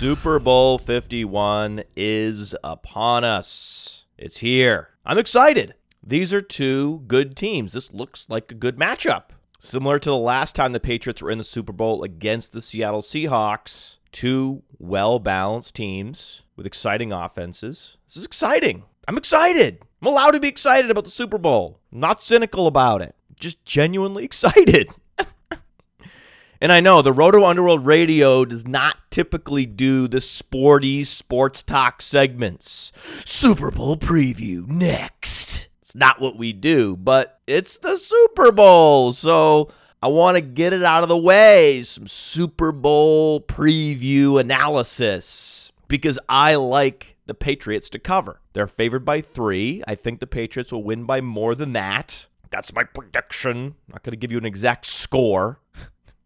Super Bowl 51 is upon us. It's here. I'm excited. These are two good teams. This looks like a good matchup. Similar to the last time the Patriots were in the Super Bowl against the Seattle Seahawks, two well balanced teams with exciting offenses. This is exciting. I'm excited. I'm allowed to be excited about the Super Bowl. I'm not cynical about it. Just genuinely excited. And I know the Roto Underworld Radio does not typically do the sporty sports talk segments. Super Bowl preview next. It's not what we do, but it's the Super Bowl. So I want to get it out of the way. Some Super Bowl preview analysis because I like the Patriots to cover. They're favored by three. I think the Patriots will win by more than that. That's my prediction. Not going to give you an exact score.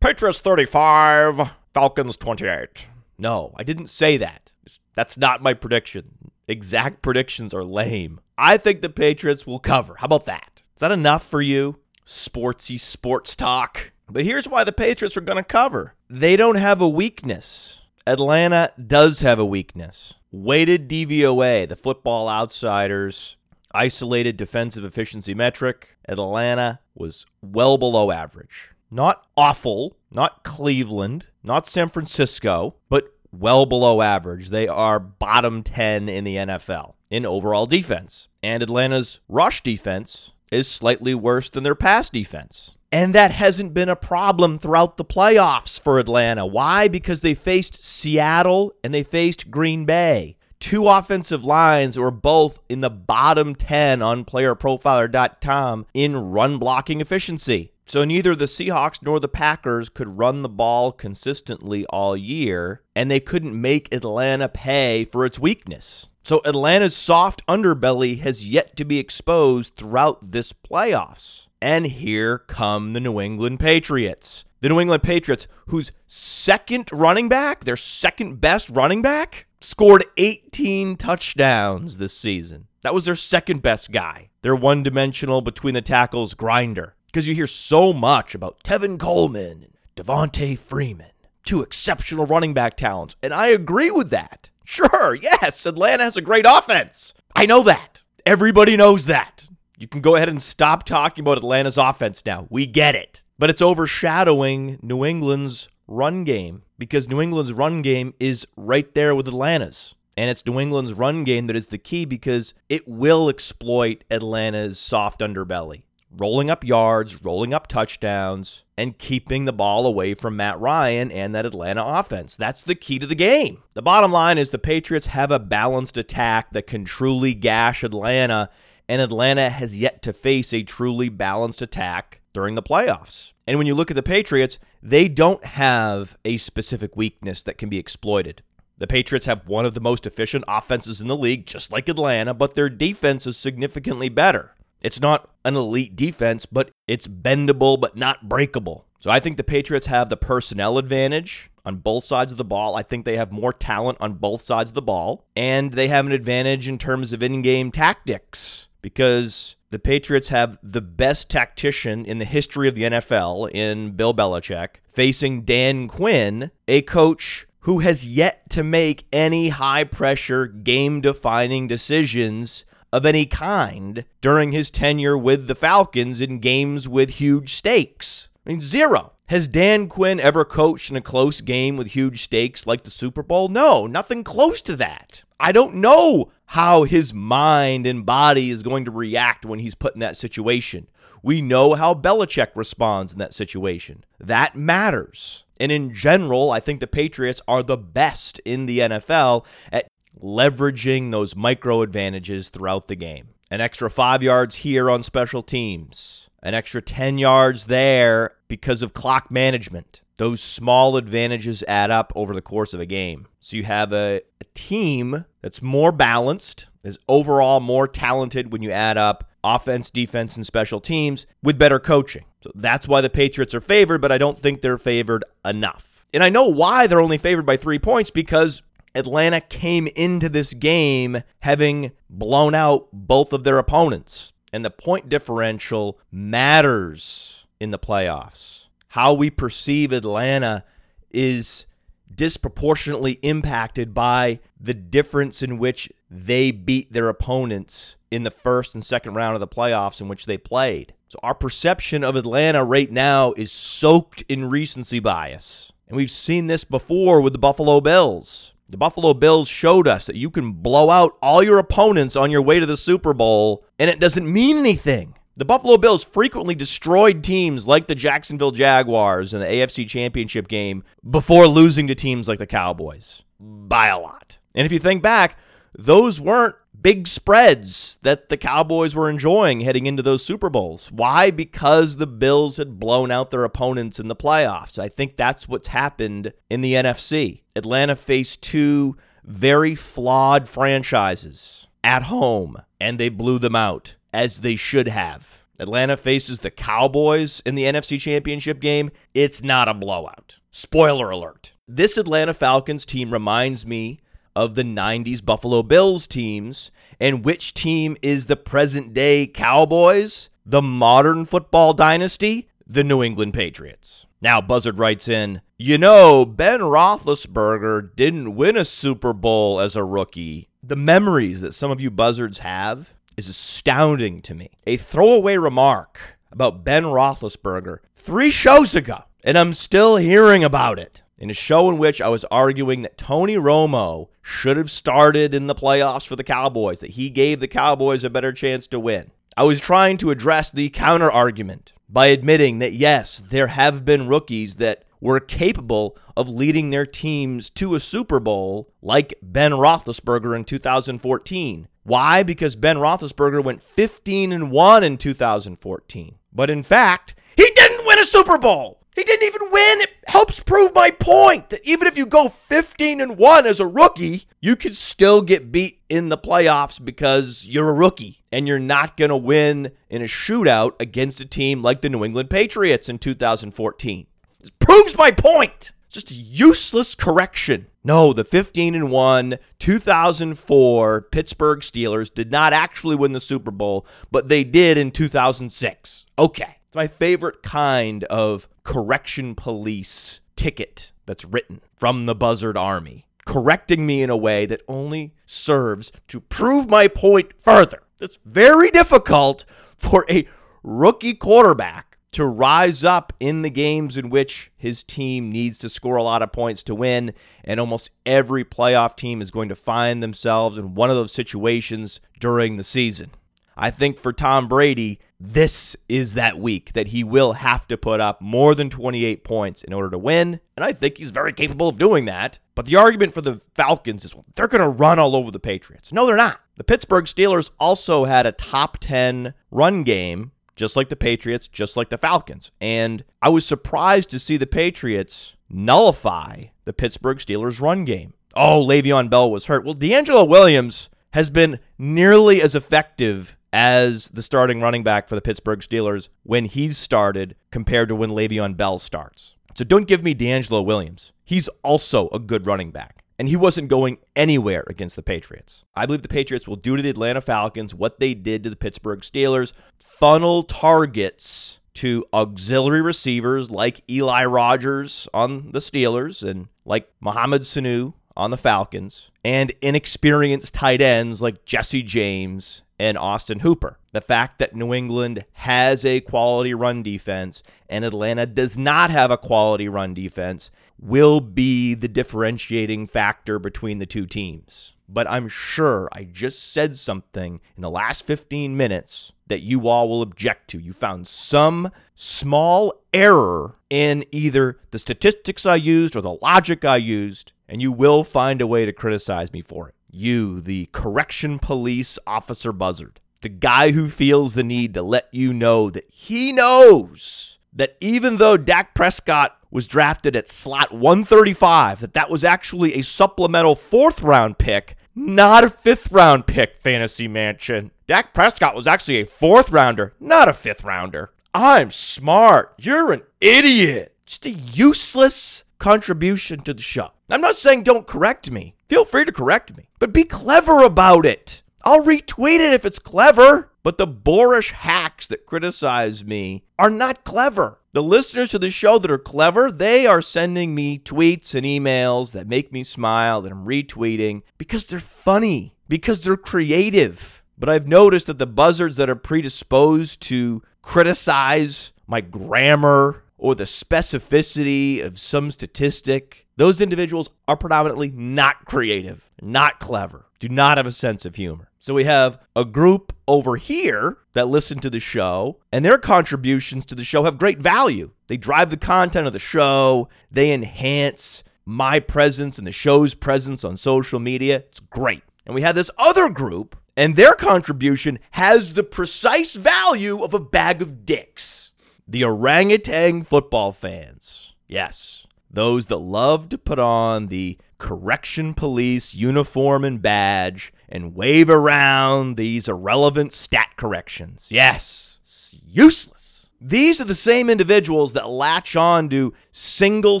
Patriots 35, Falcons 28. No, I didn't say that. That's not my prediction. Exact predictions are lame. I think the Patriots will cover. How about that? Is that enough for you? Sportsy sports talk. But here's why the Patriots are going to cover. They don't have a weakness. Atlanta does have a weakness. Weighted DVOA, the football outsiders, isolated defensive efficiency metric. Atlanta was well below average. Not awful, not Cleveland, not San Francisco, but well below average. They are bottom 10 in the NFL in overall defense. And Atlanta's rush defense is slightly worse than their pass defense. And that hasn't been a problem throughout the playoffs for Atlanta. Why? Because they faced Seattle and they faced Green Bay. Two offensive lines were both in the bottom 10 on playerprofiler.com in run blocking efficiency. So neither the Seahawks nor the Packers could run the ball consistently all year, and they couldn't make Atlanta pay for its weakness. So Atlanta's soft underbelly has yet to be exposed throughout this playoffs. And here come the New England Patriots. The New England Patriots, whose second running back, their second best running back, scored 18 touchdowns this season. That was their second best guy. Their one dimensional between the tackles grinder. Because you hear so much about Tevin Coleman and Devonta Freeman, two exceptional running back talents. And I agree with that. Sure, yes, Atlanta has a great offense. I know that. Everybody knows that. You can go ahead and stop talking about Atlanta's offense now. We get it. But it's overshadowing New England's run game because New England's run game is right there with Atlanta's. And it's New England's run game that is the key because it will exploit Atlanta's soft underbelly rolling up yards, rolling up touchdowns, and keeping the ball away from Matt Ryan and that Atlanta offense. That's the key to the game. The bottom line is the Patriots have a balanced attack that can truly gash Atlanta, and Atlanta has yet to face a truly balanced attack during the playoffs. And when you look at the Patriots, they don't have a specific weakness that can be exploited. The Patriots have one of the most efficient offenses in the league, just like Atlanta, but their defense is significantly better. It's not an elite defense, but it's bendable but not breakable. So I think the Patriots have the personnel advantage on both sides of the ball. I think they have more talent on both sides of the ball, and they have an advantage in terms of in game tactics because the Patriots have the best tactician in the history of the NFL in Bill Belichick facing Dan Quinn, a coach who has yet to make any high pressure, game defining decisions of any kind during his tenure with the Falcons in games with huge stakes. I mean, zero. Has Dan Quinn ever coached in a close game with huge stakes like the Super Bowl? No, nothing close to that. I don't know how his mind and body is going to react when he's put in that situation. We know how Belichick responds in that situation. That matters. And in general, I think the Patriots are the best in the NFL at leveraging those micro advantages throughout the game. An extra five yards here on special teams, an extra 10 yards there because of clock management. Those small advantages add up over the course of a game. So you have a, a team that's more balanced, is overall more talented when you add up offense, defense, and special teams with better coaching. So that's why the Patriots are favored, but I don't think they're favored enough. And I know why they're only favored by three points because Atlanta came into this game having blown out both of their opponents. And the point differential matters in the playoffs. How we perceive Atlanta is disproportionately impacted by the difference in which they beat their opponents in the first and second round of the playoffs in which they played. So our perception of Atlanta right now is soaked in recency bias. And we've seen this before with the Buffalo Bills. The Buffalo Bills showed us that you can blow out all your opponents on your way to the Super Bowl and it doesn't mean anything. The Buffalo Bills frequently destroyed teams like the Jacksonville Jaguars in the AFC Championship game before losing to teams like the Cowboys by a lot. And if you think back, those weren't big spreads that the Cowboys were enjoying heading into those Super Bowls. Why? Because the Bills had blown out their opponents in the playoffs. I think that's what's happened in the NFC. Atlanta faced two very flawed franchises at home, and they blew them out as they should have. Atlanta faces the Cowboys in the NFC Championship game. It's not a blowout. Spoiler alert. This Atlanta Falcons team reminds me of the 90s Buffalo Bills teams. And which team is the present day Cowboys? The modern football dynasty? The New England Patriots. Now, Buzzard writes in, you know, Ben Roethlisberger didn't win a Super Bowl as a rookie. The memories that some of you Buzzards have is astounding to me. A throwaway remark about Ben Roethlisberger three shows ago, and I'm still hearing about it. In a show in which I was arguing that Tony Romo should have started in the playoffs for the Cowboys, that he gave the Cowboys a better chance to win. I was trying to address the counter argument by admitting that yes, there have been rookies that were capable of leading their teams to a Super Bowl, like Ben Roethlisberger in 2014. Why? Because Ben Roethlisberger went 15 and 1 in 2014. But in fact, he didn't win a Super Bowl. He didn't even win. It helps prove my point that even if you go 15 and 1 as a rookie, you can still get beat in the playoffs because you're a rookie and you're not going to win in a shootout against a team like the New England Patriots in 2014. This proves my point. Just a useless correction. No, the 15 and 1 2004 Pittsburgh Steelers did not actually win the Super Bowl, but they did in 2006. Okay. It's my favorite kind of correction police ticket that's written from the Buzzard Army, correcting me in a way that only serves to prove my point further. It's very difficult for a rookie quarterback to rise up in the games in which his team needs to score a lot of points to win. And almost every playoff team is going to find themselves in one of those situations during the season. I think for Tom Brady, this is that week that he will have to put up more than 28 points in order to win. And I think he's very capable of doing that. But the argument for the Falcons is they're going to run all over the Patriots. No, they're not. The Pittsburgh Steelers also had a top 10 run game, just like the Patriots, just like the Falcons. And I was surprised to see the Patriots nullify the Pittsburgh Steelers run game. Oh, Le'Veon Bell was hurt. Well, DeAngelo Williams has been nearly as effective as the starting running back for the Pittsburgh Steelers when he's started compared to when Le'Veon Bell starts. So don't give me DeAngelo Williams. He's also a good running back. And he wasn't going anywhere against the Patriots. I believe the Patriots will do to the Atlanta Falcons what they did to the Pittsburgh Steelers funnel targets to auxiliary receivers like Eli Rogers on the Steelers and like Mohamed Sanu on the Falcons, and inexperienced tight ends like Jesse James and Austin Hooper. The fact that New England has a quality run defense and Atlanta does not have a quality run defense will be the differentiating factor between the two teams. But I'm sure I just said something in the last 15 minutes that you all will object to. You found some small error in either the statistics I used or the logic I used, and you will find a way to criticize me for it. You, the correction police officer buzzard, the guy who feels the need to let you know that he knows that even though Dak Prescott was drafted at slot 135, that that was actually a supplemental fourth round pick, not a fifth round pick, Fantasy Mansion. Dak Prescott was actually a fourth rounder, not a fifth rounder. I'm smart. You're an idiot. Just a useless contribution to the show. I'm not saying don't correct me. Feel free to correct me, but be clever about it. I'll retweet it if it's clever. But the boorish hacks that criticize me are not clever. The listeners to the show that are clever, they are sending me tweets and emails that make me smile, that I'm retweeting because they're funny, because they're creative. But I've noticed that the buzzards that are predisposed to criticize my grammar or the specificity of some statistic, those individuals are predominantly not creative, not clever, do not have a sense of humor. So we have a group over here that listen to the show, and their contributions to the show have great value. They drive the content of the show, they enhance my presence and the show's presence on social media. It's great. And we have this other group, and their contribution has the precise value of a bag of dicks. The orangutan football fans. Yes, those that love to put on the correction police uniform and badge and wave around these irrelevant stat corrections. Yes, useless. These are the same individuals that latch on to single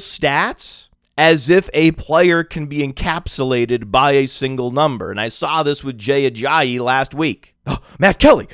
stats as if a player can be encapsulated by a single number. And I saw this with Jay Ajayi last week. Oh, Matt Kelly,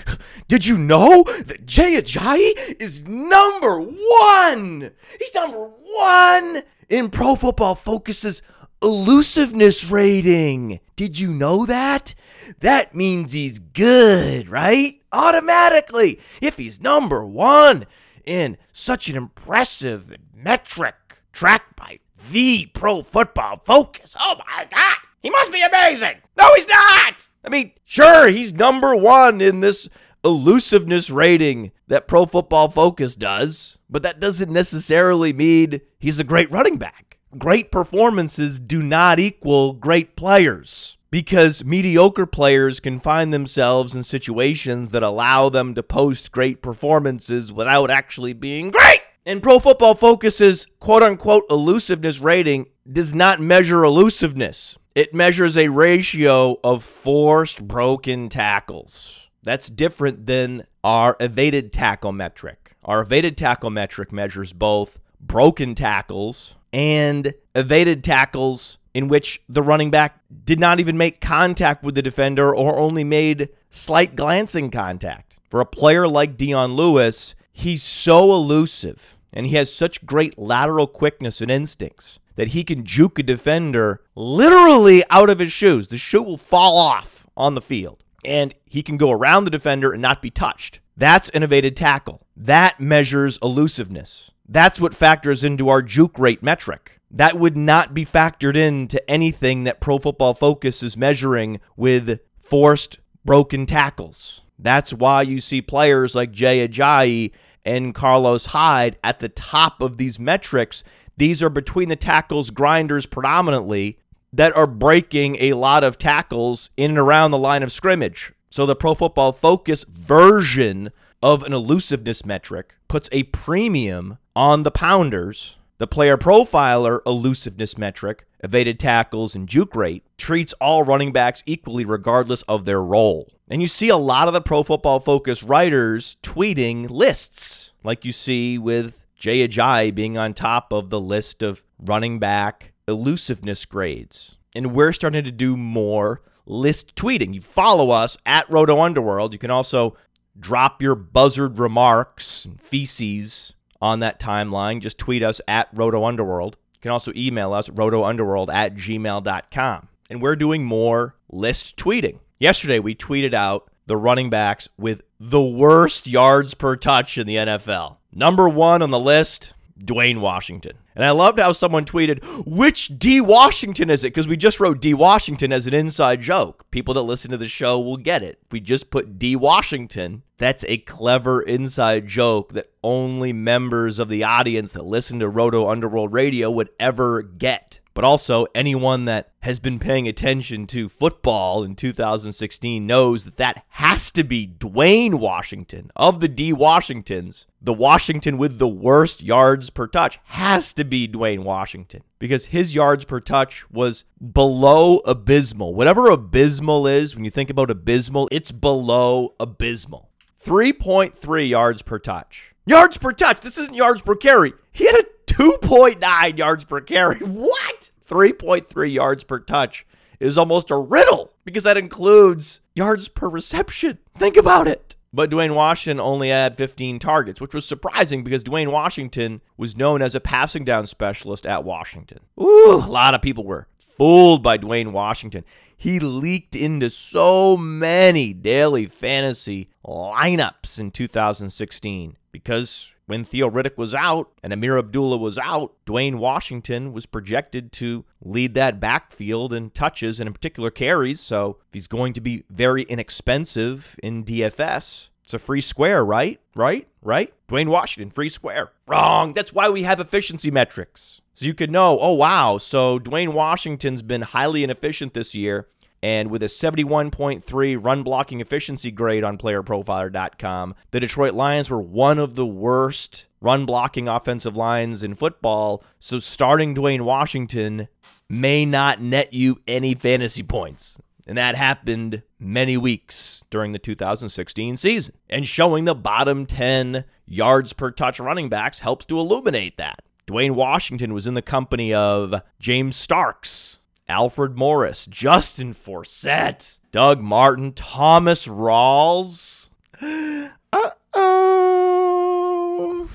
did you know that Jay Ajayi is number one? He's number one in Pro Football Focus's elusiveness rating. Did you know that? That means he's good, right? Automatically. If he's number one in such an impressive metric tracked by the Pro Football Focus. Oh my God. He must be amazing. No, he's not. I mean, sure, he's number one in this elusiveness rating that Pro Football Focus does, but that doesn't necessarily mean he's a great running back great performances do not equal great players because mediocre players can find themselves in situations that allow them to post great performances without actually being great. And Pro Football Focus's quote unquote elusiveness rating does not measure elusiveness, it measures a ratio of forced broken tackles. That's different than our evaded tackle metric. Our evaded tackle metric measures both broken tackles and evaded tackles in which the running back did not even make contact with the defender or only made slight glancing contact. For a player like Dion Lewis, he's so elusive and he has such great lateral quickness and instincts that he can juke a defender literally out of his shoes. The shoe will fall off on the field and he can go around the defender and not be touched. That's an evaded tackle. That measures elusiveness. That's what factors into our juke rate metric. That would not be factored into anything that Pro Football Focus is measuring with forced broken tackles. That's why you see players like Jay Ajayi and Carlos Hyde at the top of these metrics. These are between the tackles grinders predominantly that are breaking a lot of tackles in and around the line of scrimmage. So the Pro Football Focus version of an elusiveness metric puts a premium on the pounders. The player profiler elusiveness metric, evaded tackles, and juke rate treats all running backs equally regardless of their role. And you see a lot of the pro football focus writers tweeting lists, like you see with Jay Ajayi being on top of the list of running back elusiveness grades. And we're starting to do more list tweeting. You follow us at Roto Underworld. You can also drop your buzzard remarks and feces on that timeline. Just tweet us at Roto Underworld. You can also email us, rotounderworld at gmail.com. And we're doing more list tweeting. Yesterday, we tweeted out the running backs with the worst yards per touch in the NFL. Number one on the list, Dwayne Washington. And I loved how someone tweeted, which D Washington is it? Because we just wrote D Washington as an inside joke. People that listen to the show will get it. We just put D Washington. That's a clever inside joke that only members of the audience that listen to Roto Underworld Radio would ever get but also anyone that has been paying attention to football in 2016 knows that that has to be Dwayne Washington of the D Washingtons. The Washington with the worst yards per touch has to be Dwayne Washington because his yards per touch was below abysmal. Whatever abysmal is, when you think about abysmal, it's below abysmal. 3.3 yards per touch. Yards per touch. This isn't yards per carry. He had a 2.9 yards per carry. What? 3.3 yards per touch is almost a riddle because that includes yards per reception. Think about it. But Dwayne Washington only had 15 targets, which was surprising because Dwayne Washington was known as a passing down specialist at Washington. Ooh, a lot of people were fooled by Dwayne Washington. He leaked into so many daily fantasy lineups in 2016 because when Theo Riddick was out and Ameer Abdullah was out, Dwayne Washington was projected to lead that backfield in touches and in particular carries. So he's going to be very inexpensive in DFS, it's a free square, right? Right? Right? Dwayne Washington, free square. Wrong. That's why we have efficiency metrics. So you could know, oh, wow. So Dwayne Washington's been highly inefficient this year. And with a 71.3 run blocking efficiency grade on playerprofiler.com, the Detroit Lions were one of the worst run blocking offensive lines in football. So starting Dwayne Washington may not net you any fantasy points. And that happened many weeks during the 2016 season. And showing the bottom 10 yards per touch running backs helps to illuminate that. Dwayne Washington was in the company of James Starks, Alfred Morris, Justin Forsett, Doug Martin, Thomas Rawls. Uh oh.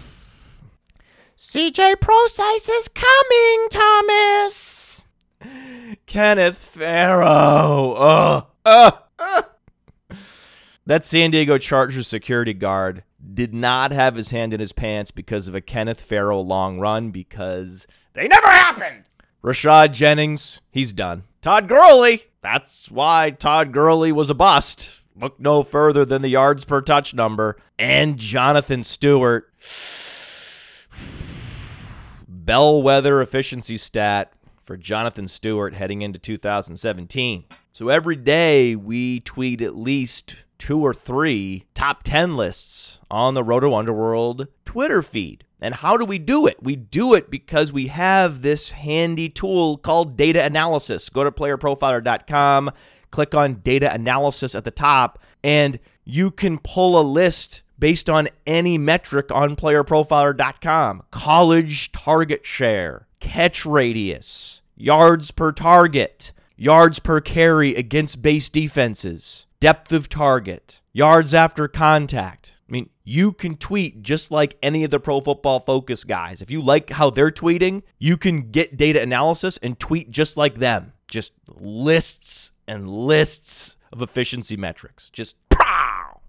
CJ Prosise is coming, Thomas. Kenneth Farrow. Uh, uh, uh. That San Diego Chargers security guard did not have his hand in his pants because of a Kenneth Farrow long run because they never happened. Rashad Jennings, he's done. Todd Gurley, that's why Todd Gurley was a bust. Look no further than the yards per touch number. And Jonathan Stewart, bellwether efficiency stat for Jonathan Stewart heading into 2017. So every day we tweet at least two or three top 10 lists on the Roto Underworld Twitter feed. And how do we do it? We do it because we have this handy tool called data analysis. Go to playerprofiler.com, click on data analysis at the top, and you can pull a list based on any metric on playerprofiler.com college target share, catch radius, yards per target, yards per carry against base defenses, depth of target, yards after contact I mean, you can tweet just like any of the pro football focus guys. If you like how they're tweeting, you can get data analysis and tweet just like them. Just lists and lists of efficiency metrics. Just pow!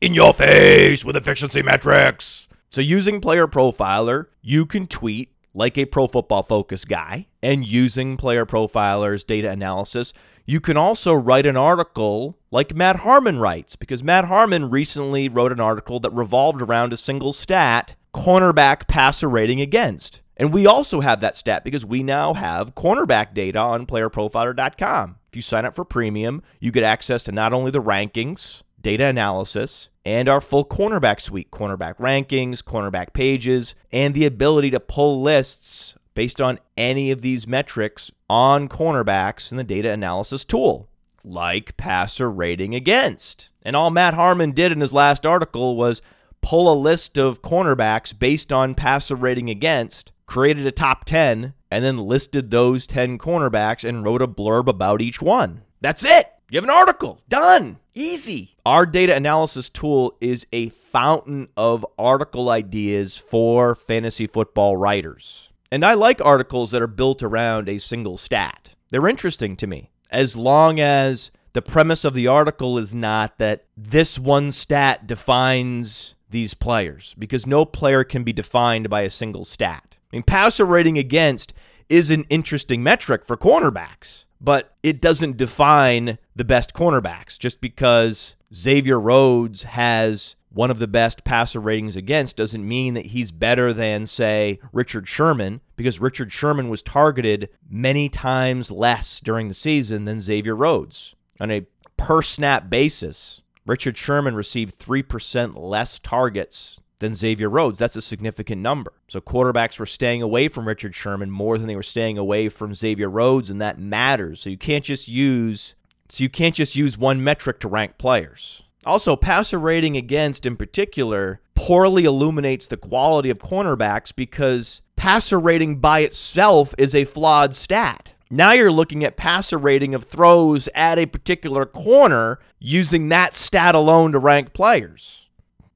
In your face with efficiency metrics. So using Player Profiler, you can tweet like a pro football focus guy and using Player Profiler's data analysis, you can also write an article like Matt Harmon writes, because Matt Harmon recently wrote an article that revolved around a single stat cornerback passer rating against. And we also have that stat because we now have cornerback data on playerprofiler.com. If you sign up for premium, you get access to not only the rankings, data analysis, and our full cornerback suite cornerback rankings, cornerback pages, and the ability to pull lists based on any of these metrics on cornerbacks in the data analysis tool, like passer rating against. And all Matt Harmon did in his last article was pull a list of cornerbacks based on passer rating against, created a top 10, and then listed those 10 cornerbacks and wrote a blurb about each one. That's it. You have an article. Done. Easy. Our data analysis tool is a fountain of article ideas for fantasy football writers. And I like articles that are built around a single stat. They're interesting to me, as long as the premise of the article is not that this one stat defines these players, because no player can be defined by a single stat. I mean, passer rating against is an interesting metric for cornerbacks, but it doesn't define the best cornerbacks just because Xavier Rhodes has one of the best passer ratings against doesn't mean that he's better than, say, Richard Sherman, because Richard Sherman was targeted many times less during the season than Xavier Rhodes. On a per snap basis, Richard Sherman received 3% less targets than Xavier Rhodes. That's a significant number. So quarterbacks were staying away from Richard Sherman more than they were staying away from Xavier Rhodes, and that matters. So you can't just use so you can't just use one metric to rank players. Also, passer rating against, in particular, poorly illuminates the quality of cornerbacks because passer rating by itself is a flawed stat. Now you're looking at passer rating of throws at a particular corner using that stat alone to rank players.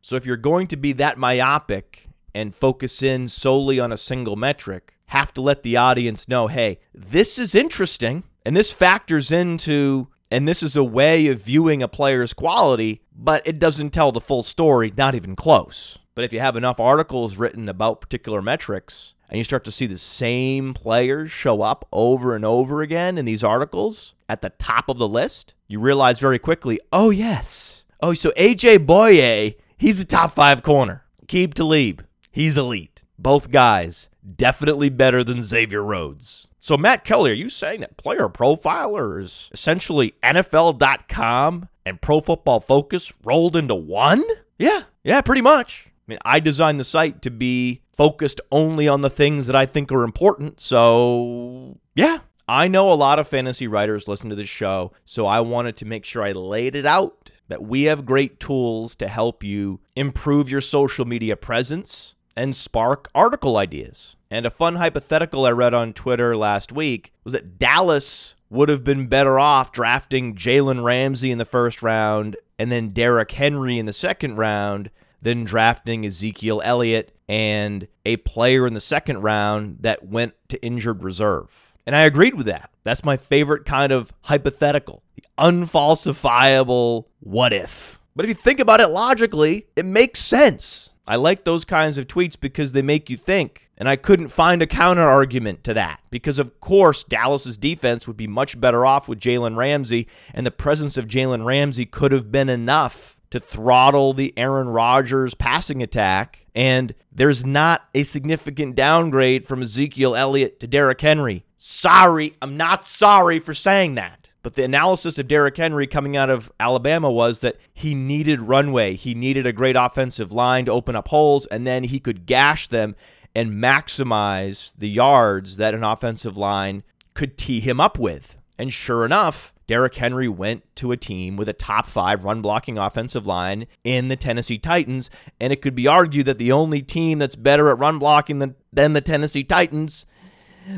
So if you're going to be that myopic and focus in solely on a single metric, have to let the audience know, hey, this is interesting and this factors into and this is a way of viewing a player's quality, but it doesn't tell the full story, not even close. But if you have enough articles written about particular metrics and you start to see the same players show up over and over again in these articles at the top of the list, you realize very quickly, oh, yes. Oh, so AJ Bouye, he's a top five corner. Aqib Talib, he's elite. Both guys definitely better than Xavier Rhodes. So, Matt Kelly, are you saying that Player Profiler is essentially NFL.com and Pro Football Focus rolled into one? Yeah, yeah, pretty much. I mean, I designed the site to be focused only on the things that I think are important. So, yeah, I know a lot of fantasy writers listen to this show, so I wanted to make sure I laid it out that we have great tools to help you improve your social media presence and spark article ideas. And a fun hypothetical I read on Twitter last week was that Dallas would have been better off drafting Jalen Ramsey in the first round and then Derrick Henry in the second round than drafting Ezekiel Elliott and a player in the second round that went to injured reserve. And I agreed with that. That's my favorite kind of hypothetical the unfalsifiable what if. But if you think about it logically, it makes sense. I like those kinds of tweets because they make you think. And I couldn't find a counter argument to that because, of course, Dallas's defense would be much better off with Jalen Ramsey, and the presence of Jalen Ramsey could have been enough to throttle the Aaron Rodgers passing attack. And there's not a significant downgrade from Ezekiel Elliott to Derrick Henry. Sorry, I'm not sorry for saying that. But the analysis of Derrick Henry coming out of Alabama was that he needed runway. He needed a great offensive line to open up holes, and then he could gash them and maximize the yards that an offensive line could tee him up with. And sure enough, Derrick Henry went to a team with a top five run blocking offensive line in the Tennessee Titans. And it could be argued that the only team that's better at run blocking than, than the Tennessee Titans,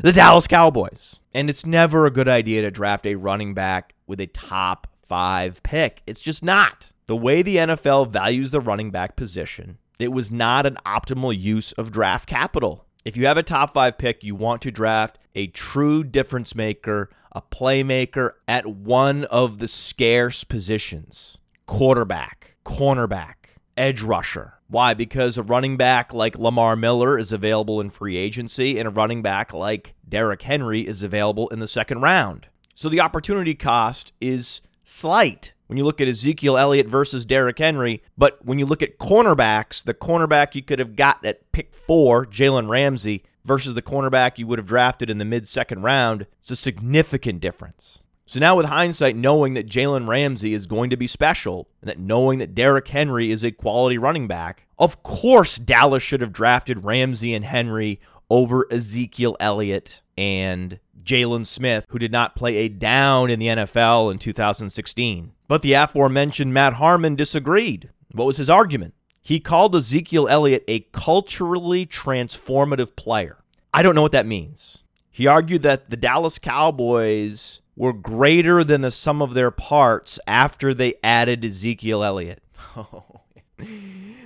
the Dallas Cowboys. And it's never a good idea to draft a running back with a top five pick. It's just not. The way the NFL values the running back position, it was not an optimal use of draft capital. If you have a top five pick, you want to draft a true difference maker, a playmaker at one of the scarce positions quarterback, cornerback, edge rusher. Why? Because a running back like Lamar Miller is available in free agency, and a running back like Derrick Henry is available in the second round. So the opportunity cost is slight when you look at Ezekiel Elliott versus Derrick Henry. But when you look at cornerbacks, the cornerback you could have got at pick four, Jalen Ramsey, versus the cornerback you would have drafted in the mid second round, it's a significant difference. So now, with hindsight, knowing that Jalen Ramsey is going to be special and that knowing that Derrick Henry is a quality running back, of course, Dallas should have drafted Ramsey and Henry over Ezekiel Elliott and Jaylon Smith, who did not play a down in the NFL in 2016. But the aforementioned Matt Harmon disagreed. What was his argument? He called Ezekiel Elliott a culturally transformative player. I don't know what that means. He argued that the Dallas Cowboys were greater than the sum of their parts after they added Ezekiel Elliott.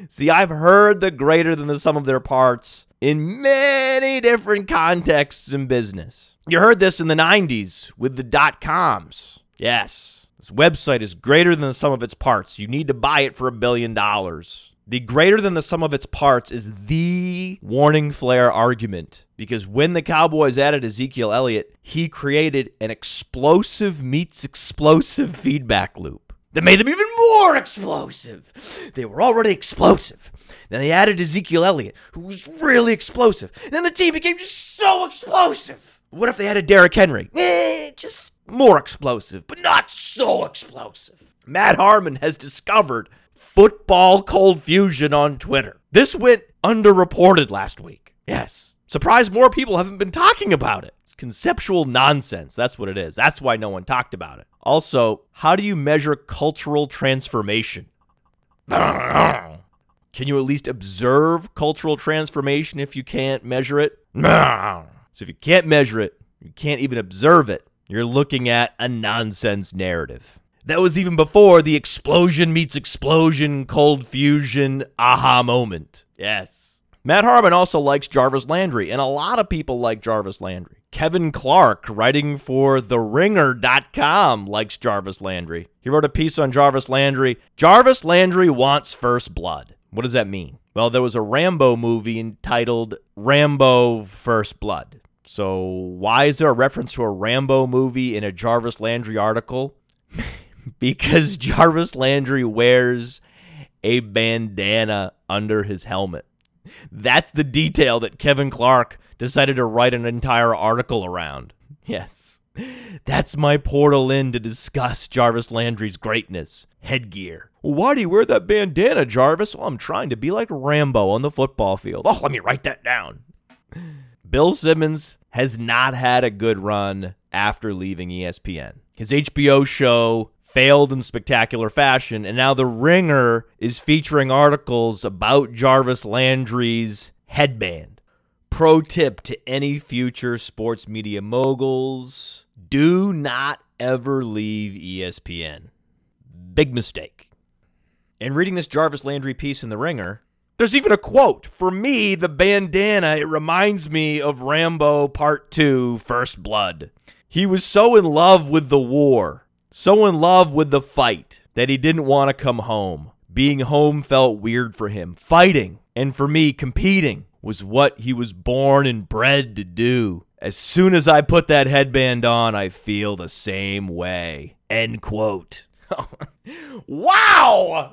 See, I've heard the greater than the sum of their parts in many different contexts in business. You heard this in the 90s with the dot coms. Yes, this website is greater than the sum of its parts. You need to buy it for a billion dollars. The greater than the sum of its parts is the warning flare argument because when the Cowboys added Ezekiel Elliott, he created an explosive meets explosive feedback loop that made them even more explosive. They were already explosive. Then they added Ezekiel Elliott, who was really explosive. Then the team became just so explosive. What if they had a Derrick Henry? Eh, just more explosive, but not so explosive. Matt Harmon has discovered football cold fusion on Twitter. This went underreported last week. Yes. Surprised more people haven't been talking about it. It's conceptual nonsense. That's what it is. That's why no one talked about it. Also, how do you measure cultural transformation? Can you at least observe cultural transformation if you can't measure it? So if you can't measure it, You can't even observe it. You're looking at a nonsense narrative. That was even before the explosion meets explosion, cold fusion, aha moment. Yes. Matt Harmon also likes Jarvis Landry, and a lot of people like Jarvis Landry. Kevin Clark, writing for TheRinger.com, likes Jarvis Landry. He wrote a piece on Jarvis Landry. Jarvis Landry wants first blood. What does that mean? Well, there was a Rambo movie entitled Rambo First Blood. So, why is there a reference to a Rambo movie in a Jarvis Landry article? because Jarvis Landry wears a bandana under his helmet. That's the detail that Kevin Clark decided to write an entire article around. Yes. That's my portal in to discuss Jarvis Landry's greatness. Headgear. why do you wear that bandana, Jarvis? Well, I'm trying to be like Rambo on the football field. Oh, let me write that down. Bill Simmons has not had a good run after leaving ESPN. His HBO show failed in spectacular fashion, and now The Ringer is featuring articles about Jarvis Landry's headband. Pro tip to any future sports media moguls do not ever leave ESPN. Big mistake. In reading this Jarvis Landry piece in The Ringer, there's even a quote. For me, the bandana, it reminds me of Rambo Part 2 First Blood. He was so in love with the war so in love with the fight that he didn't want to come home. Being home felt weird for him. Fighting, and for me, competing, was what he was born and bred to do. As soon as I put that headband on, I feel the same way. End quote. wow!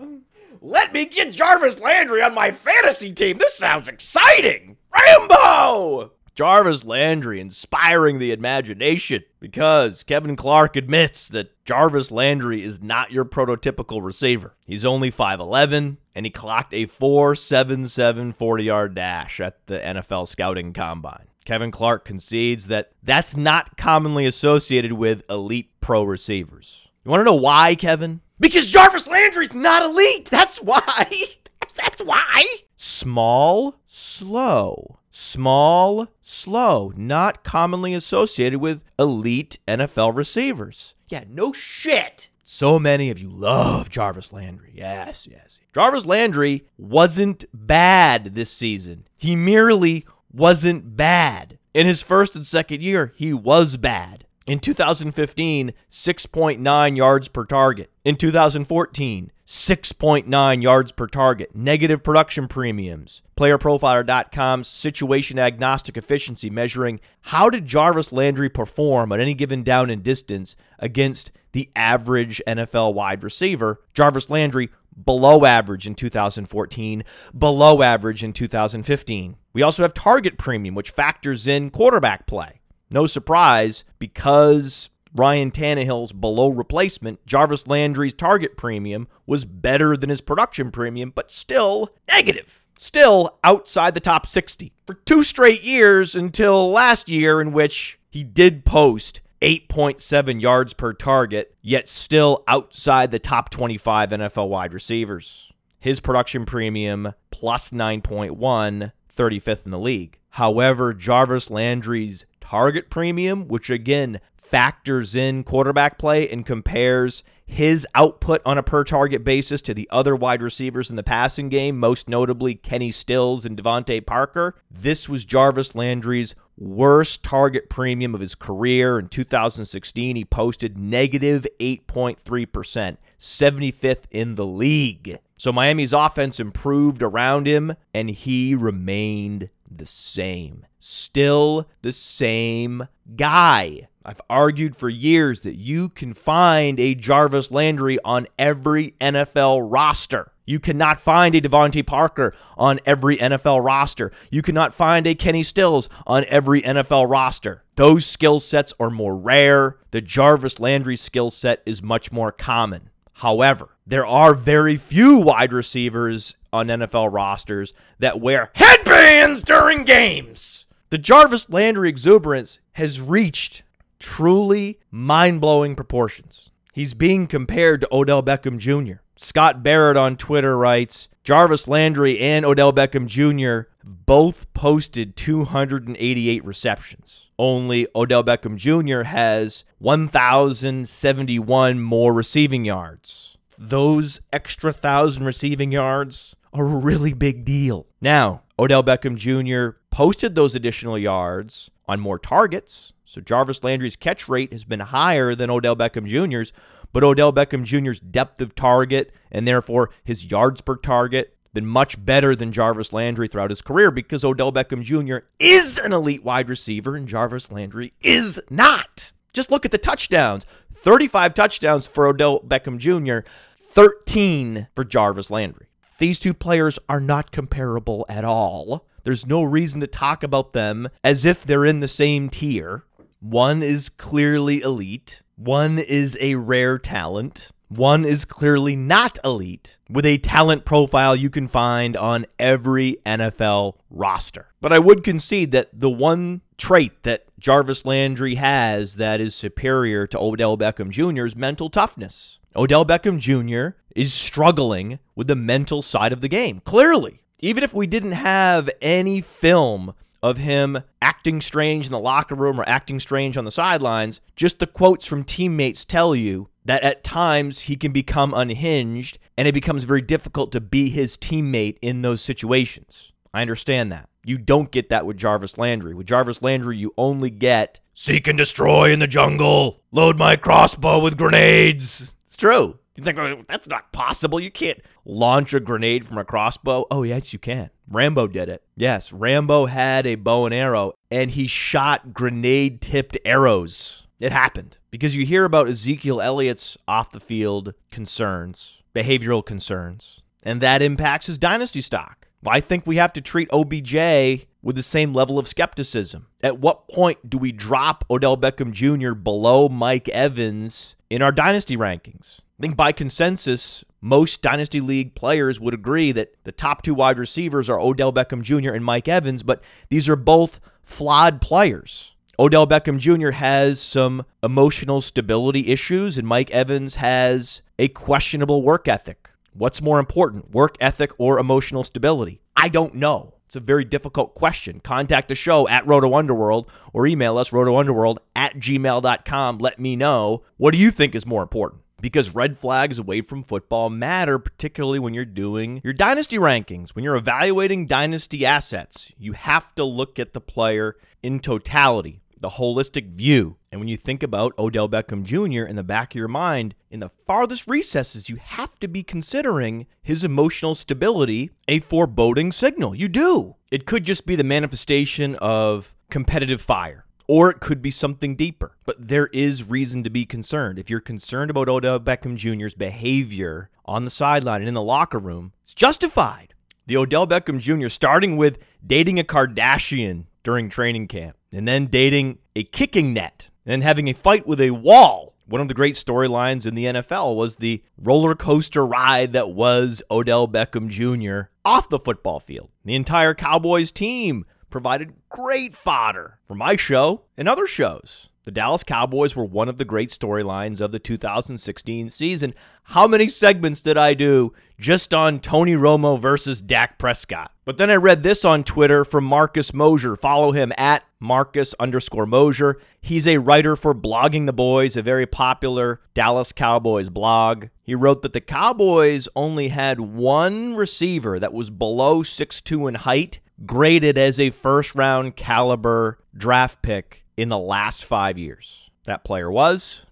Let me get Jarvis Landry on my fantasy team. This sounds exciting. Rambo! Jarvis Landry inspiring the imagination because Kevin Clark admits that Jarvis Landry is not your prototypical receiver. He's only 5'11 and he clocked a 4.77 40 yard dash at the NFL scouting combine. Kevin Clark concedes that that's not commonly associated with elite pro receivers. You want to know why, Kevin? Because Jarvis Landry's not elite. That's why. That's why. Small, slow small, slow, not commonly associated with elite NFL receivers. Yeah, no shit. So many of you love Jarvis Landry. Yes, yes. Jarvis Landry wasn't bad this season. He merely wasn't bad. In his first and second year, he was bad. In 2015, 6.9 yards per target. In 2014, 6.9 yards per target. Negative production premiums. PlayerProfiler.com's situation agnostic efficiency measuring how did Jarvis Landry perform on any given down and distance against the average NFL wide receiver. Jarvis Landry below average in 2014, below average in 2015. We also have target premium, which factors in quarterback play. No surprise, because Ryan Tannehill's below replacement, Jarvis Landry's target premium was better than his production premium, but still negative still outside the top 60 for two straight years until last year, in which he did post 8.7 yards per target, yet still outside the top 25 NFL wide receivers. His production premium plus 9.1, 35th in the league. However, Jarvis Landry's target premium, which again factors in quarterback play and compares his output on a per target basis to the other wide receivers in the passing game, most notably Kenny Stills and DeVante Parker. This was Jarvis Landry's worst target premium of his career. In 2016, he posted negative 8.3%, 75th in the league. So Miami's offense improved around him, and he remained the same. Still the same guy. I've argued for years that you can find a Jarvis Landry on every NFL roster. You cannot find a DeVante Parker on every NFL roster. You cannot find a Kenny Stills on every NFL roster. Those skill sets are more rare. The Jarvis Landry skill set is much more common. However, there are very few wide receivers on NFL rosters that wear headbands during games. The Jarvis Landry exuberance has reached truly mind blowing proportions. He's being compared to Odell Beckham Jr. Scott Barrett on Twitter writes Jarvis Landry and Odell Beckham Jr. both posted 288 receptions. only Odell Beckham Jr. has 1,071 more receiving yards. Those extra thousand receiving yards are a really big deal. Now, Odell Beckham Jr. posted those additional yards on more targets. So Jarvis Landry's catch rate has been higher than Odell Beckham Jr.'s, but Odell Beckham Jr.'s depth of target and therefore his yards per target been much better than Jarvis Landry throughout his career because Odell Beckham Jr. is an elite wide receiver and Jarvis Landry is not. Just look at the touchdowns 35 touchdowns for Odell Beckham Jr., 13 for Jarvis Landry. These two players are not comparable at all. There's no reason to talk about them as if they're in the same tier. One is clearly elite, one is a rare talent. One is clearly not elite with a talent profile you can find on every NFL roster. But I would concede that the one trait that Jarvis Landry has that is superior to Odell Beckham Jr.'s mental toughness. Odell Beckham Jr. is struggling with the mental side of the game, clearly. Even if we didn't have any film of him acting strange in the locker room or acting strange on the sidelines, just the quotes from teammates tell you that at times he can become unhinged and it becomes very difficult to be his teammate in those situations. I understand that. You don't get that with Jarvis Landry. With Jarvis Landry, you only get seek and destroy in the jungle, load my crossbow with grenades. It's true. You think, oh, that's not possible. You can't launch a grenade from a crossbow. Oh, yes, you can. Rambo did it. Yes, Rambo had a bow and arrow and he shot grenade tipped arrows. It happened because you hear about Ezekiel Elliott's off the field concerns, behavioral concerns, and that impacts his dynasty stock. I think we have to treat OBJ with the same level of skepticism. At what point do we drop Odell Beckham Jr. below Mike Evans in our dynasty rankings? I think by consensus, most Dynasty League players would agree that the top two wide receivers are Odell Beckham Jr. and Mike Evans, but these are both flawed players. Odell Beckham Jr. has some emotional stability issues, and Mike Evans has a questionable work ethic. What's more important, work ethic or emotional stability? I don't know. It's a very difficult question. Contact the show at Roto Underworld or email us, rotounderworld at gmail.com. Let me know. What do you think is more important? Because red flags away from football matter, particularly when you're doing your dynasty rankings. When you're evaluating dynasty assets, you have to look at the player in totality the holistic view. And when you think about Odell Beckham Jr. in the back of your mind, in the farthest recesses, you have to be considering his emotional stability a foreboding signal. You do. It could just be the manifestation of competitive fire. Or it could be something deeper. But there is reason to be concerned. If you're concerned about Odell Beckham Jr.'s behavior on the sideline and in the locker room, it's justified. The Odell Beckham Jr. starting with dating a Kardashian during training camp and then dating a kicking net and having a fight with a wall. One of the great storylines in the NFL was the roller coaster ride that was Odell Beckham Jr. off the football field. The entire Cowboys team provided great fodder for my show and other shows. The Dallas Cowboys were one of the great storylines of the 2016 season. How many segments did I do just on Tony Romo versus Dak Prescott? But then I read this on Twitter from Marcus Mosher. Follow him at Marcus underscore Mosher. He's a writer for Blogging the Boys, a very popular Dallas Cowboys blog. He wrote that the Cowboys only had one receiver that was below 6'2 in height, graded as a first round caliber draft pick in the last five years. That player was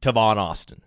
Tavon Austin.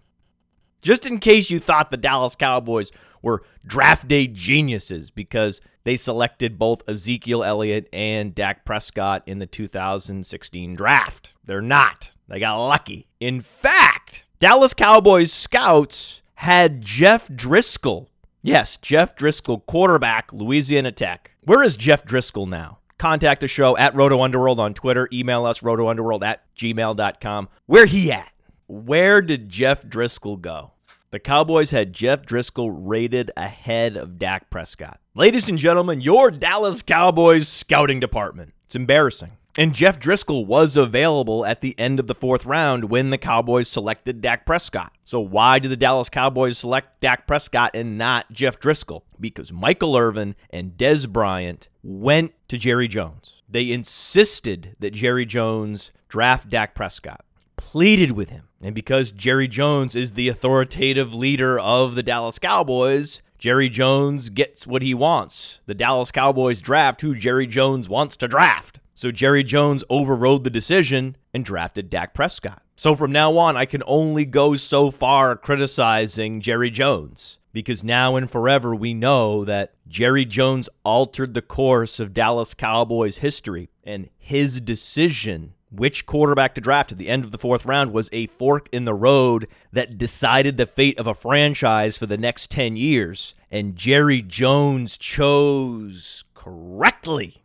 Just in case you thought the Dallas Cowboys were draft day geniuses because they selected both Ezekiel Elliott and Dak Prescott in the 2016 draft. They're not. They got lucky. In fact, Dallas Cowboys scouts had Jeff Driskel. Yes, Jeff Driskel, quarterback, Louisiana Tech. Where is Jeff Driskel now? contact the show at Roto Underworld on Twitter. Email us, rotounderworld at gmail.com. Where he at? Where did Jeff Driskel go? The Cowboys had Jeff Driskel rated ahead of Dak Prescott. Ladies and gentlemen, your Dallas Cowboys scouting department. It's embarrassing. And Jeff Driskel was available at the end of the fourth round when the Cowboys selected Dak Prescott. So why did the Dallas Cowboys select Dak Prescott and not Jeff Driskel? Because Michael Irvin and Dez Bryant went to Jerry Jones. They insisted that Jerry Jones draft Dak Prescott, pleaded with him. And because Jerry Jones is the authoritative leader of the Dallas Cowboys, Jerry Jones gets what he wants. The Dallas Cowboys draft who Jerry Jones wants to draft. So Jerry Jones overrode the decision and drafted Dak Prescott. So from now on, I can only go so far criticizing Jerry Jones because now and forever we know that Jerry Jones altered the course of Dallas Cowboys history and his decision which quarterback to draft at the end of the fourth round was a fork in the road that decided the fate of a franchise for the next 10 years. And Jerry Jones chose correctly.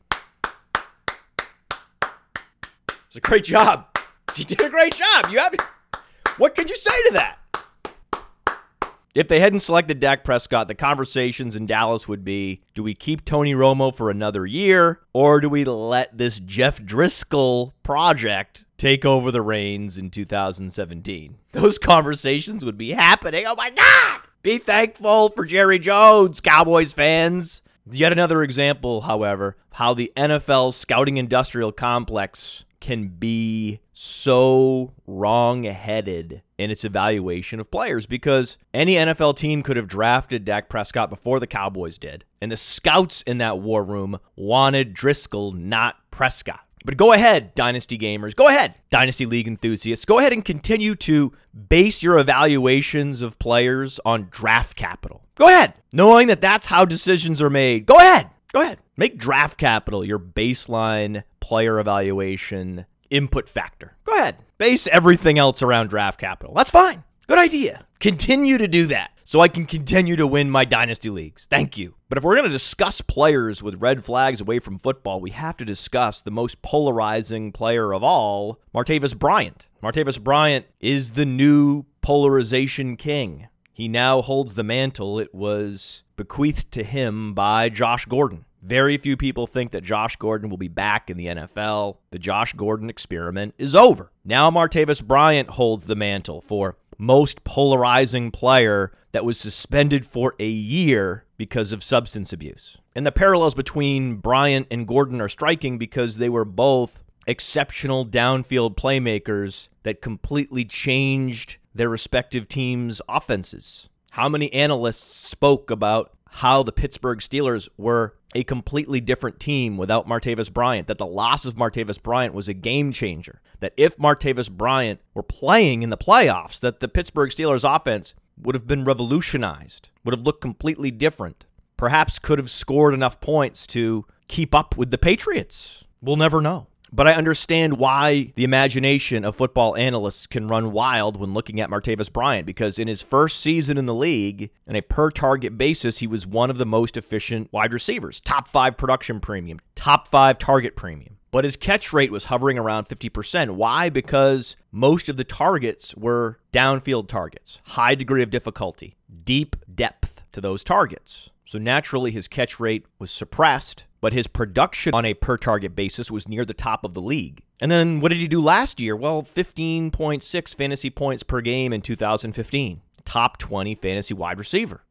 It's a great job. You did a great job. You have What could you say to that? If they hadn't selected Dak Prescott, the conversations in Dallas would be do we keep Tony Romo for another year or do we let this Jeff Driskel project take over the reins in 2017? Those conversations would be happening. Oh my God! Be thankful for Jerry Jones, Cowboys fans. Yet another example, however, how the NFL scouting industrial complex can be so wrong headed in its evaluation of players because any NFL team could have drafted Dak Prescott before the Cowboys did. And the scouts in that war room wanted Driskel, not Prescott. But go ahead, Dynasty gamers. Go ahead, Dynasty League enthusiasts. Go ahead and continue to base your evaluations of players on draft capital. Go ahead, knowing that that's how decisions are made. Go ahead. Go ahead. Make draft capital your baseline player evaluation input factor. Go ahead. Base everything else around draft capital. That's fine. Good idea. Continue to do that so I can continue to win my dynasty leagues. Thank you. But if we're going to discuss players with red flags away from football, we have to discuss the most polarizing player of all, Martavis Bryant. Martavis Bryant is the new polarization king. He now holds the mantle. It was bequeathed to him by Josh Gordon. Very few people think that Josh Gordon will be back in the NFL. The Josh Gordon experiment is over. Now Martavis Bryant holds the mantle for most polarizing player that was suspended for a year because of substance abuse. And the parallels between Bryant and Gordon are striking because they were both exceptional downfield playmakers that completely changed their respective teams' offenses. How many analysts spoke about how the Pittsburgh Steelers were a completely different team without Martavis Bryant, that the loss of Martavis Bryant was a game changer, that if Martavis Bryant were playing in the playoffs, that the Pittsburgh Steelers offense would have been revolutionized, would have looked completely different, perhaps could have scored enough points to keep up with the Patriots. We'll never know. But I understand why the imagination of football analysts can run wild when looking at Martavis Bryant because in his first season in the league, on a per target basis, he was one of the most efficient wide receivers. Top five production premium, top five target premium. But his catch rate was hovering around 50%. Why? Because most of the targets were downfield targets, high degree of difficulty, deep depth to those targets. So naturally, his catch rate was suppressed but his production on a per target basis was near the top of the league. And then what did he do last year? Well, 15.6 fantasy points per game in 2015. Top 20 fantasy wide receiver.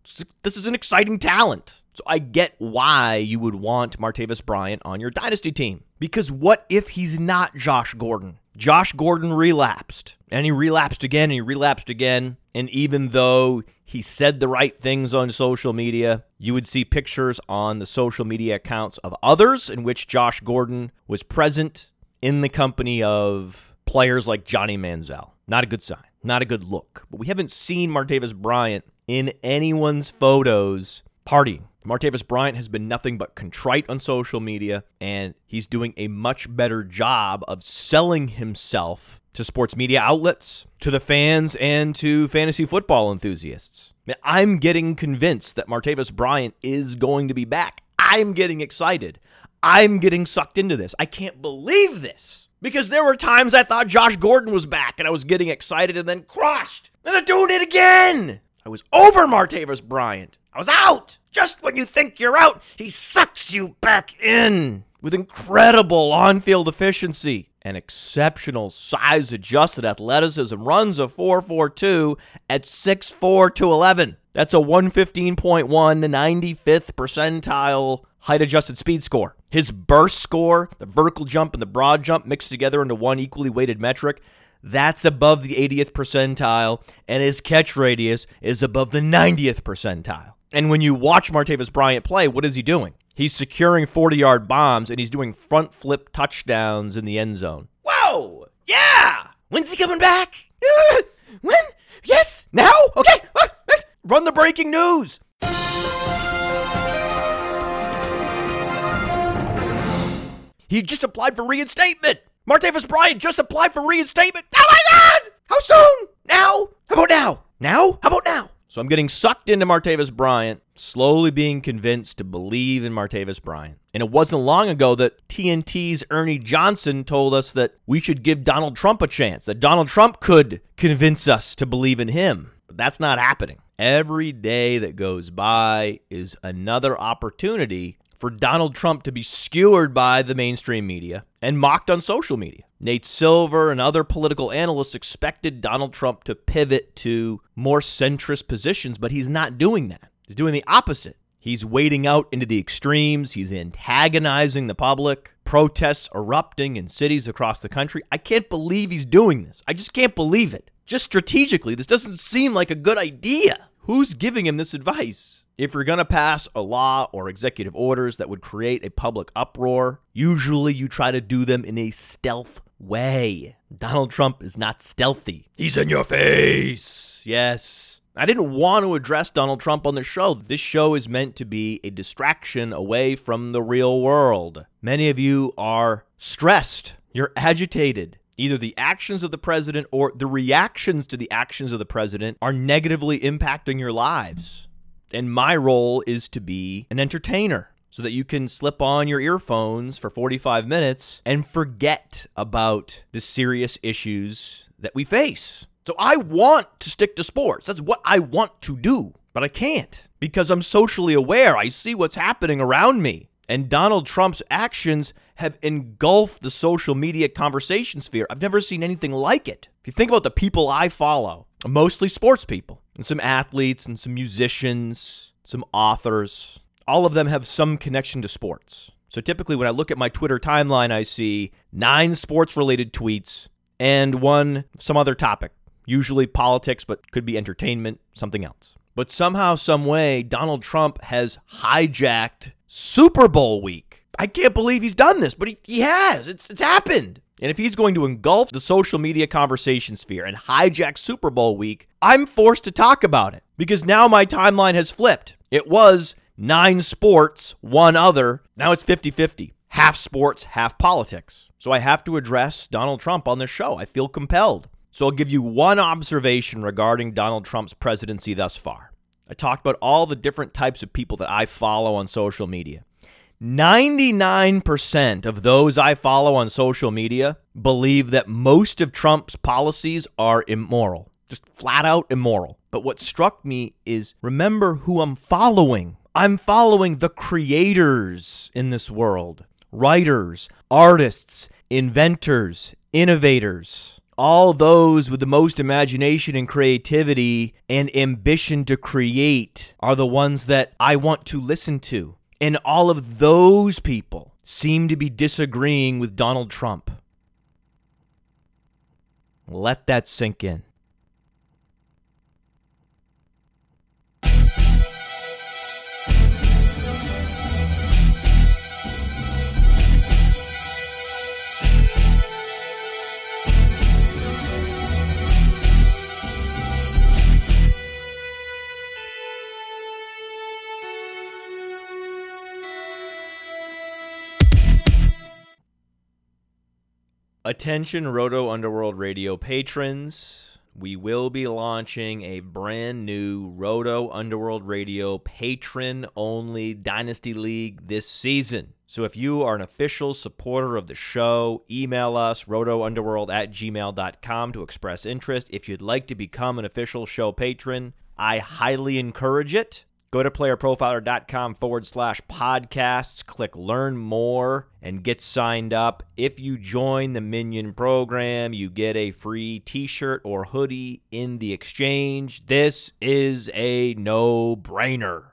This is an exciting talent. So I get why you would want Martavis Bryant on your dynasty team. Because what if he's not Josh Gordon? Josh Gordon relapsed, and he relapsed again, and he relapsed again. And even though he said the right things on social media. You would see pictures on the social media accounts of others in which Josh Gordon was present in the company of players like Johnny Manziel. Not a good sign, not a good look. But we haven't seen Martavis Bryant in anyone's photos partying. Martavis Bryant has been nothing but contrite on social media, and he's doing a much better job of selling himself to sports media outlets, to the fans, and to fantasy football enthusiasts. I'm getting convinced that Martavis Bryant is going to be back. I'm getting excited. I'm getting sucked into this. I can't believe this. Because there were times I thought Josh Gordon was back and I was getting excited and then crushed. And they're doing it again. I was over Martavis Bryant. I was out. Just when you think you're out, he sucks you back in. with incredible on field efficiency and exceptional size adjusted athleticism runs a 4.42 at 6'4 to 11. That's a 115.1 95th percentile height adjusted speed score. His burst score, the vertical jump and the broad jump mixed together into one equally weighted metric, that's above the 80th percentile, and his catch radius is above the 90th percentile. And when you watch Martavis Bryant play, what is he doing? He's securing 40 yard bombs and he's doing front flip touchdowns in the end zone. Whoa! Yeah! When's he coming back? when? Yes! Now? Okay! Ah, ah. Run the breaking news! He just applied for reinstatement! Martavis Bryant just applied for reinstatement! Oh my god! How soon? Now? How about now? Now? How about now? So I'm getting sucked into Martavis Bryant, slowly being convinced to believe in Martavis Bryant. And it wasn't long ago that TNT's Ernie Johnson told us that we should give Donald Trump a chance, that Donald Trump could convince us to believe in him. But that's not happening. Every day that goes by is another opportunity for Donald Trump to be skewered by the mainstream media and mocked on social media. Nate Silver and other political analysts expected Donald Trump to pivot to more centrist positions, but he's not doing that. He's doing the opposite. He's wading out into the extremes. He's antagonizing the public. Protests erupting in cities across the country. I can't believe he's doing this. I just can't believe it. Just strategically, this doesn't seem like a good idea. Who's giving him this advice? If you're going to pass a law or executive orders that would create a public uproar, usually you try to do them in a stealth way. Donald Trump is not stealthy. He's in your face. Yes. I didn't want to address Donald Trump on the show. This show is meant to be a distraction away from the real world. Many of you are stressed, you're agitated. Either the actions of the president or the reactions to the actions of the president are negatively impacting your lives. And my role is to be an entertainer so that you can slip on your earphones for 45 minutes and forget about the serious issues that we face. So I want to stick to sports. That's what I want to do, but I can't because I'm socially aware. I see what's happening around me. And Donald Trump's actions have engulfed the social media conversation sphere. I've never seen anything like it. If you think about the people I follow, mostly sports people, and some athletes, and some musicians, some authors, all of them have some connection to sports. So typically, when I look at my Twitter timeline, I see nine sports related tweets and one some other topic, usually politics, but could be entertainment, something else. But somehow, some way, Donald Trump has hijacked Super Bowl week. I can't believe he's done this, but he, he has. It's, it's happened. And if he's going to engulf the social media conversation sphere and hijack Super Bowl week, I'm forced to talk about it because now my timeline has flipped. It was nine sports, one other. Now it's 50 50. Half sports, half politics. So I have to address Donald Trump on this show. I feel compelled. So I'll give you one observation regarding Donald Trump's presidency thus far. I talked about all the different types of people that I follow on social media. 99% of those I follow on social media believe that most of Trump's policies are immoral, just flat out immoral. But what struck me is remember who I'm following. I'm following the creators in this world writers, artists, inventors, innovators all those with the most imagination and creativity and ambition to create are the ones that I want to listen to. And all of those people seem to be disagreeing with Donald Trump. Let that sink in. Attention Roto Underworld Radio patrons. We will be launching a brand new Roto Underworld Radio patron only Dynasty League this season. So if you are an official supporter of the show, email us rotounderworld at gmail.com to express interest. If you'd like to become an official show patron, I highly encourage it. Go to playerprofiler.com forward slash podcasts, click learn more, and get signed up. If you join the Minion program, you get a free t shirt or hoodie in the exchange. This is a no brainer.